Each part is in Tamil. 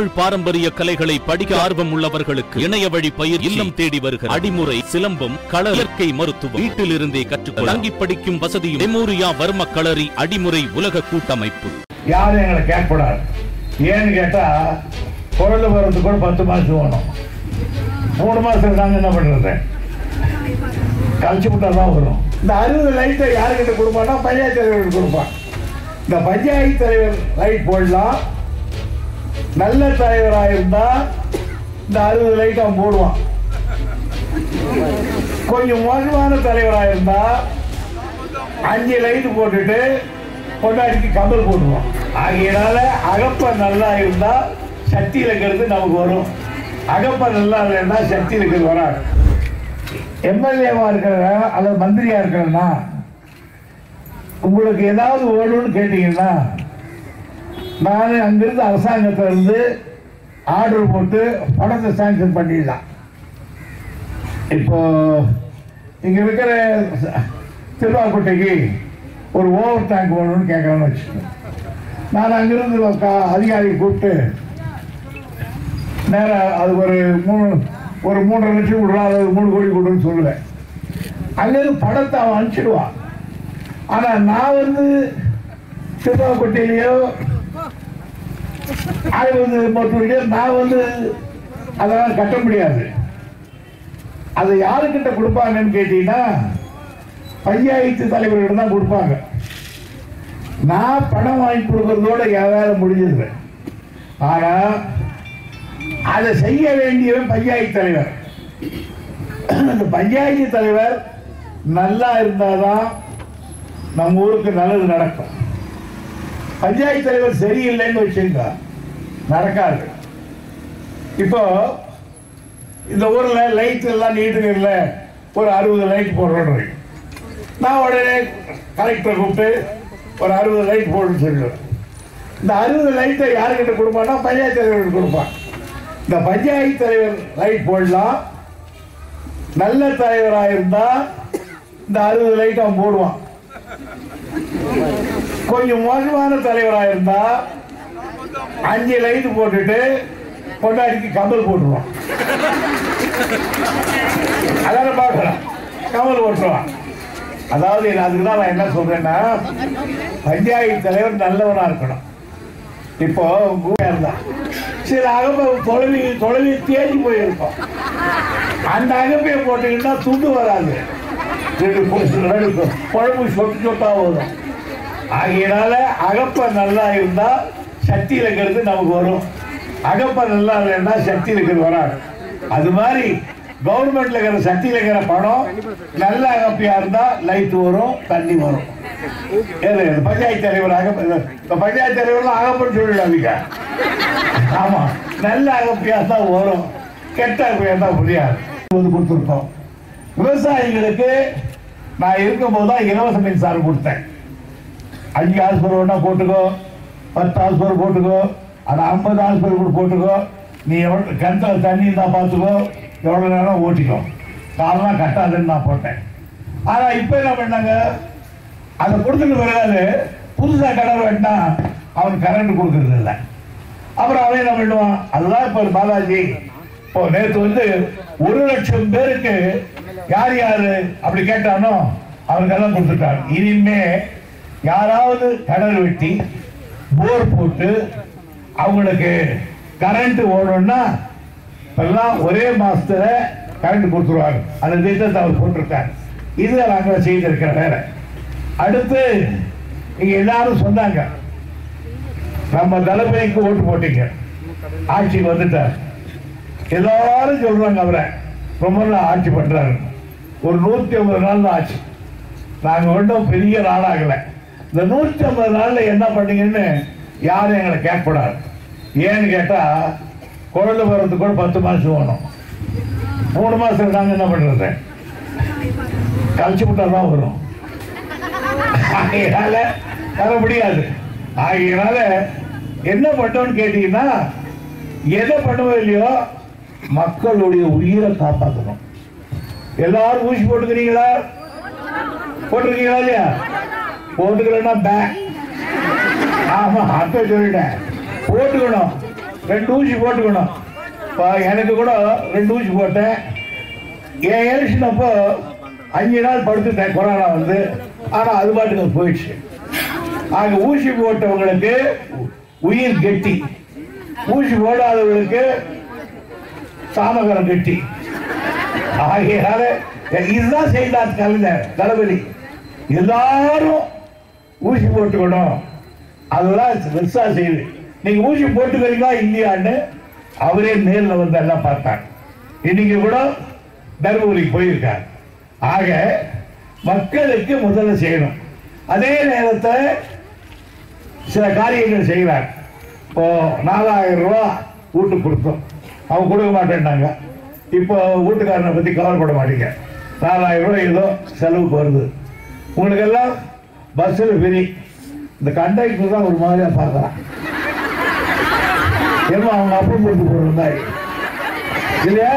தமிழ் பாரம்பரிய கலைகளை படிக்க ஆர்வம் உள்ளவர்களுக்கு இணைய வழி பயிர் இல்லம் தேடி வருகிற அடிமுறை சிலம்பம் கள இயற்கை மருத்துவம். வீட்டில் இருந்தே கற்றுக்கொள்ள தங்கி படிக்கும் வசதியும் மெமோரியா வர்ம களரி அடிமுறை உலக கூட்டமைப்பு. யாரும் எங்களை கேட்கக்கூடாது. ஏன்னு கேட்டா குரல் வர்றதுக்கு கூட பத்து மாசம் வேணும் மூணு மாசம் நாங்க என்ன பண்றது? கழிச்சு விட்டா தான் வரும். இந்த அறுபது லைட்டை யாருக்கிட்ட கொடுப்பான்னா பஞ்சாயத்து தலைவருக்கு கொடுப்பான். இந்த பஞ்சாயத்து தலைவர் லைட் போடலாம். நல்ல தலைவராக இருந்தா இந்த அறுபது லைட் அவன் போடுவான். கொஞ்சம் மோசமான தலைவராக இருந்தா அஞ்சு லைட் போட்டுட்டு பொண்டாட்டிக்கு கம்பல் போடுவோம் ஆகையினால அகப்ப நல்லா இருந்தா சக்தியில் இருக்கிறது நமக்கு வரும். அகப்ப நல்லா இல்லைன்னா சக்தி இருக்கிறது வராது. எம்எல்ஏவா இருக்கிற அல்லது மந்திரியா இருக்கிறன்னா உங்களுக்கு ஏதாவது வேணும்னு கேட்டீங்கன்னா நான் அங்கிருந்து அரசாங்கத்திலிருந்து ஆர்டர் போட்டு படத்தை சாங்ஷன் பண்ணிடலாம். இப்போ இங்க இருக்கிற திருவாக்குட்டைக்கு ஒரு ஓவர் டேங்க் வேணும்னு கேட்கறேன்னு வச்சுக்கோங்க. நான் அங்கிருந்து க- கூப்பிட்டு நேராக அது ஒரு மூணு ஒரு மூன்றரை லட்சம் கொடுறா அது மூணு கோடி கொடுன்னு சொல்லுவேன். அங்கிருந்து படத்தை அவன் அனுப்பிச்சிடுவான். ஆனா நான் வந்து திருவாக்குட்டையிலேயோ அது வந்து மருத்துவர்கள் நான் வந்து அதெல்லாம் கட்ட முடியாது. அதை யாருக்கிட்ட கொடுப்பாங்கன்னு கேட்டீங்கன்னா பஞ்சாயத்து தலைவர்கிட்ட தான் கொடுப்பாங்க. நான் பணம் வாங்கி கொடுக்கறதோட என் வேலை முடிஞ்சது ஆனா அதை செய்ய வேண்டியவன் பஞ்சாயத்து தலைவர். அந்த பஞ்சாயத்து தலைவர் நல்லா இருந்தாதான் நம்ம ஊருக்கு நல்லது நடக்கும். பஞ்சாயத்து தலைவர் சரியில்லைன்னு வச்சுங்க நடக்காது இப்போ இந்த ஊரில் லைட் எல்லாம் நீட்டுங்க இல்லை. ஒரு அறுபது லைட் போடுறோம் நான் உடனே கலெக்டரை கூப்பிட்டு ஒரு அறுபது லைட் போடுன்னு சொல்லுவேன். இந்த அறுபது லைட்டை யாருக்கிட்ட கொடுப்பான்னா பஞ்சாயத்து தலைவருக்கு கொடுப்பான் இந்த பஞ்சாயத்து தலைவர் லைட் போடலாம். நல்ல தலைவராக இருந்தால் இந்த அறுபது லைட் அவன் போடுவான். கொஞ்சம் மோசமான தலைவராக இருந்தால் அஞ்சு லைட்டு போட்டுட்டு பொண்டாடிக்கு கம்பல் போட்டுருவான். அதான பார்க்கலாம் கமல் ஓட்டுருவான் அதாவது அதுக்கு தான் நான் என்ன சொல்றேன்னா பஞ்சாயத்து தலைவர் நல்லவனா இருக்கணும். இப்போ ஊழியா இருந்தா சில அகப்பை தொலைவி தொலைவி தேடி போயிருக்கோம். அந்த அகப்பையை போட்டீங்கன்னா துண்டு வராது. ரெண்டு குழம்பு சொட்டு சொட்டா வரும். ஆகையினால அகப்பை நல்லா இருந்தால் சக்தியில் இருக்கிறது நமக்கு வரும். அகப்பன் நல்லா இல்லைன்னா சக்தியில் இருக்கிறது வராது. அது மாதிரி கவர்மெண்ட்ல இருக்கிற சக்தியில் இருக்கிற பணம் நல்ல அகப்பியா இருந்தா லைட் வரும் தண்ணி வரும். பஞ்சாயத்து தலைவர் அகப்ப பஞ்சாயத்து தலைவர்லாம் அகப்பன்னு சொல்லிடாதீங்க. ஆமா நல்ல அகப்பியா தான் வரும் கெட்ட அகப்பியா தான் புரியாது. வந்து கொடுத்துருக்கோம். விவசாயிகளுக்கு நான் இருக்கும்போது தான் இலவச மின்சாரம் கொடுத்தேன். அஞ்சு ஆஸ்பர் ஒன்றா போட்டுக்கோ. பத்து ஆஸ்பர் போட்டுக்கோ. அது ஐம்பது ஆஸ்பர் கூட போட்டுக்கோ. நீ எவ்வளோ கிணத்துல தண்ணி இருந்தால் பார்த்துக்கோ. எவ்வளோ நேரம் ஓட்டிக்கோ. காரணம் கட்டாதுன்னு நான் போட்டேன். ஆனால் இப்போ என்ன பண்ணாங்க? அதை கொடுத்துட்டு பிறகு புதுசாக கிணறு வெட்டினா அவன் கரண்ட் கொடுக்கறது இல்லை. அப்புறம் அவன் என்ன பண்ணுவான்? அதுதான் இப்போ பாலாஜி. இப்போ நேற்று வந்து ஒரு லட்சம் பேருக்கு யார் யார் அப்படி கேட்டானோ அவனுக்கெல்லாம் கொடுத்துட்டான். இனிமே யாராவது கடல் வெட்டி போர் போட்டு அவங்களுக்கு கரண்ட் ஓடணும்னா இப்பெல்லாம் ஒரே மாசத்துல கரண்ட் கொடுத்துருவாங்க. அந்த திட்டத்தை அவர் போட்டிருக்கார். இது நாங்கள் செய்திருக்கிற வேற அடுத்து இங்க எல்லாரும் சொன்னாங்க. நம்ம தளபதிக்கு ஓட்டு போட்டீங்க. ஆட்சிக்கு வந்துட்டார். எல்லாரும் சொல்றாங்க அவரை. ரொம்ப நாள் ஆட்சி பண்றாரு. ஒரு நூத்தி ஐம்பது நாள் தான் ஆச்சு. நாங்க ஒன்றும் பெரிய நாளாகலை இந்த நூத்தி ஐம்பது நாள்ல என்ன பண்ணீங்கன்னு யாரும் எங்களை கேட்கக்கூடாது. ஏன்னு கேட்டால் குழந்தை போகிறதுக்கு கூட பத்து மாதம் வேணும். மூணு மாசம் நாங்கள் என்ன பண்றது? கழிச்சு விட்டால் தான் வரும். ஆகையினால வர முடியாது. ஆகையினால என்ன பண்ணோம்னு கேட்டீங்கன்னா எதை பண்ணுவோம் இல்லையோ மக்களுடைய உயிரை காப்பாற்றணும் எல்லாரும் ஊசி போட்டுக்கிறீங்களா? போட்டிருக்கீங்களா இல்லையா? போட்டுக்கலன்னா பே. ஆமா அப்ப சொல்லிட்டேன். போட்டுக்கணும். ரெண்டு ஊசி போட்டுக்கணும். எனக்கு கூட ரெண்டு ஊசி போட்டேன். என் எலெக்ஷன் அப்போ அஞ்சு நாள் படுத்துட்டேன் கொரோனா வந்து. ஆனால் அது பாட்டுக்கு அது போயிடுச்சு. ஆக ஊசி போட்டவங்களுக்கு உயிர் கெட்டி. ஊசி போடாதவங்களுக்கு சாமகரம் கெட்டி. ஆகையால இதுதான் செய்தார் கலைஞர் தளபதி. எல்லாரும் ஊசி போட்டுக்கணும். அதுதான் விசா செய்யுது நீங்க ஊசி போட்டுக்கிறீங்களா இல்லையான்னு அவரே நேரில் வந்து எல்லாம் பார்த்தார். இன்னைக்கு கூட தர்மபுரிக்கு போயிருக்கார். ஆக மக்களுக்கு முதல்ல செய்யணும். அதே நேரத்தில் சில காரியங்கள் செய்கிறார் இப்போ நாலாயிரம் ரூபா வீட்டுக்கு கொடுத்தோம். அவங்க கொடுக்க மாட்டேன்ட்டாங்க இப்போ வீட்டுக்காரனை பற்றி கவலைப்பட மாட்டீங்க. நாலாயிரம் ரூபாய் ஏதோ செலவுக்கு வருது. உங்களுக்கெல்லாம் பஸ்ஸில் ஃப்ரீ இந்த கண்டக்டர் தான் ஒரு மாதிரியாக பார்க்குறான். ஏமா அவங்க அப்பம் கொடுத்து மாதிரி இல்லையா?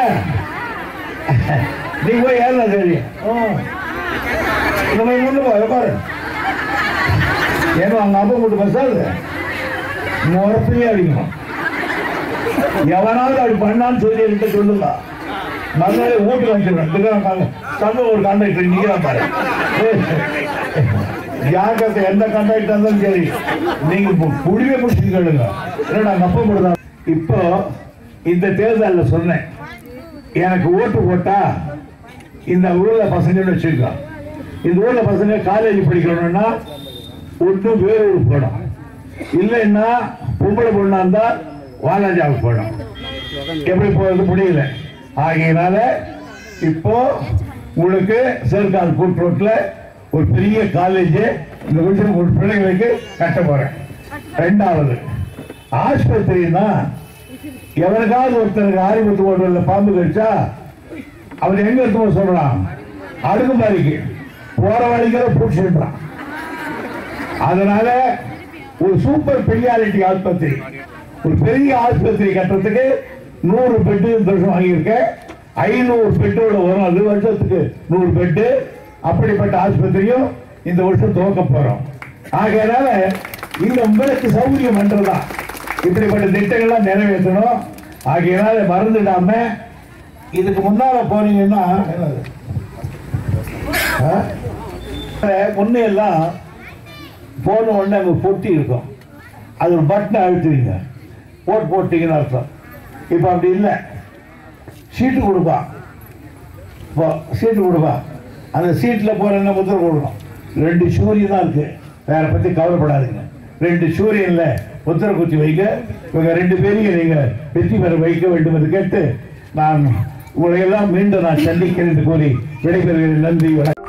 நீ போய் ஏறல சரி. நம்ம முன்னு போய் பாரு. ஏன்னா அவங்க அப்பா போட்டு பஸ்ஸாது முறப்பையே அடிக்கணும் எவனாவது அப்படி பண்ணான்னு சொல்லி என்கிட்ட சொல்லுங்க. மறுநாள் வீட்டுக்கு வச்சிருவேன் தங்க ஒரு கண்டக்டர் நிக்கிறான் பாரு. யாருக்கு எந்த கண்டக்டர் இருந்தாலும் சரி நீங்க முடிவே முடிச்சு கேளுங்க என்னடா அங்க அப்பா போடுதான் இப்போ இந்த தேர்தலில் சொன்னேன். எனக்கு ஓட்டு போட்டா இந்த ஊர்ல பசங்கன்னு வச்சிருக்கோ இந்த ஊர்ல பசங்க காலேஜ் படிக்கணும்னா ஒன்று வேலூர் போகணும். இல்லைன்னா பொம்பளை பொண்ணா இருந்தா வாலாஜாவுக்கு போகணும். எப்படி போகிறது முடியல ஆகையினால இப்போ உங்களுக்கு சேர்க்கால் ரோட்டில் ஒரு பெரிய காலேஜ் இந்த விஷயம் ஒரு பிள்ளைங்களுக்கு கட்ட போறேன். ரெண்டாவது ஆஸ்பத்திரின்னா எவனுக்காவது ஒருத்தருக்கு ஆரிபத்து ஓட்டுல பாம்பு கடிச்சா அவர் எங்க எடுத்து போக சொல்றான் அடுக்குமாரிக்கு போற வழிக்கிற பூச்சின்றான் அதனால ஒரு சூப்பர் பெரியாரிட்டி ஆஸ்பத்திரி ஒரு பெரிய ஆஸ்பத்திரி கட்டுறதுக்கு நூறு பெட்டு இந்த வருஷம் வாங்கியிருக்கேன். ஐநூறு பெட்டோட வரும். அது வருஷத்துக்கு நூறு பெட்டு அப்படிப்பட்ட ஆஸ்பத்திரியும் இந்த வருஷம் துவக்க போறோம். ஆகையனால இந்த உங்களுக்கு சௌகரியம் பண்றதுதான் இப்படிப்பட்ட திட்டங்கள்லாம் நிறைவேற்றணும். ஆகையனால மறந்துடாம இதுக்கு முன்னால போனீங்கன்னா என்னது? முன்ன எல்லாம் போன உடனே அங்கே பொட்டி இருக்கும். அது ஒரு பட்டனை அழுத்துவீங்க. போட்டு போட்டீங்கன்னு அர்த்தம். இப்போ அப்படி இல்லை. சீட்டு கொடுப்பான் இப்போ சீட்டு கொடுப்பான் அந்த சீட்டில் போகிற என்ன முத்திரை கொடுக்கணும் ரெண்டு சூரியன் தான் இருக்குது வேற பற்றி கவலைப்படாதீங்க. ரெண்டு சூரியனில் முத்திரை குத்தி வைக்க இவங்க ரெண்டு பேரையும் நீங்கள் வெற்றி பெற வைக்க வேண்டும் என்று கேட்டு நான் உங்களை எல்லாம் மீண்டும் நான் சந்திக்கிறேன் என்று கூறி விடைபெறுகிறேன். நன்றி வணக்கம்.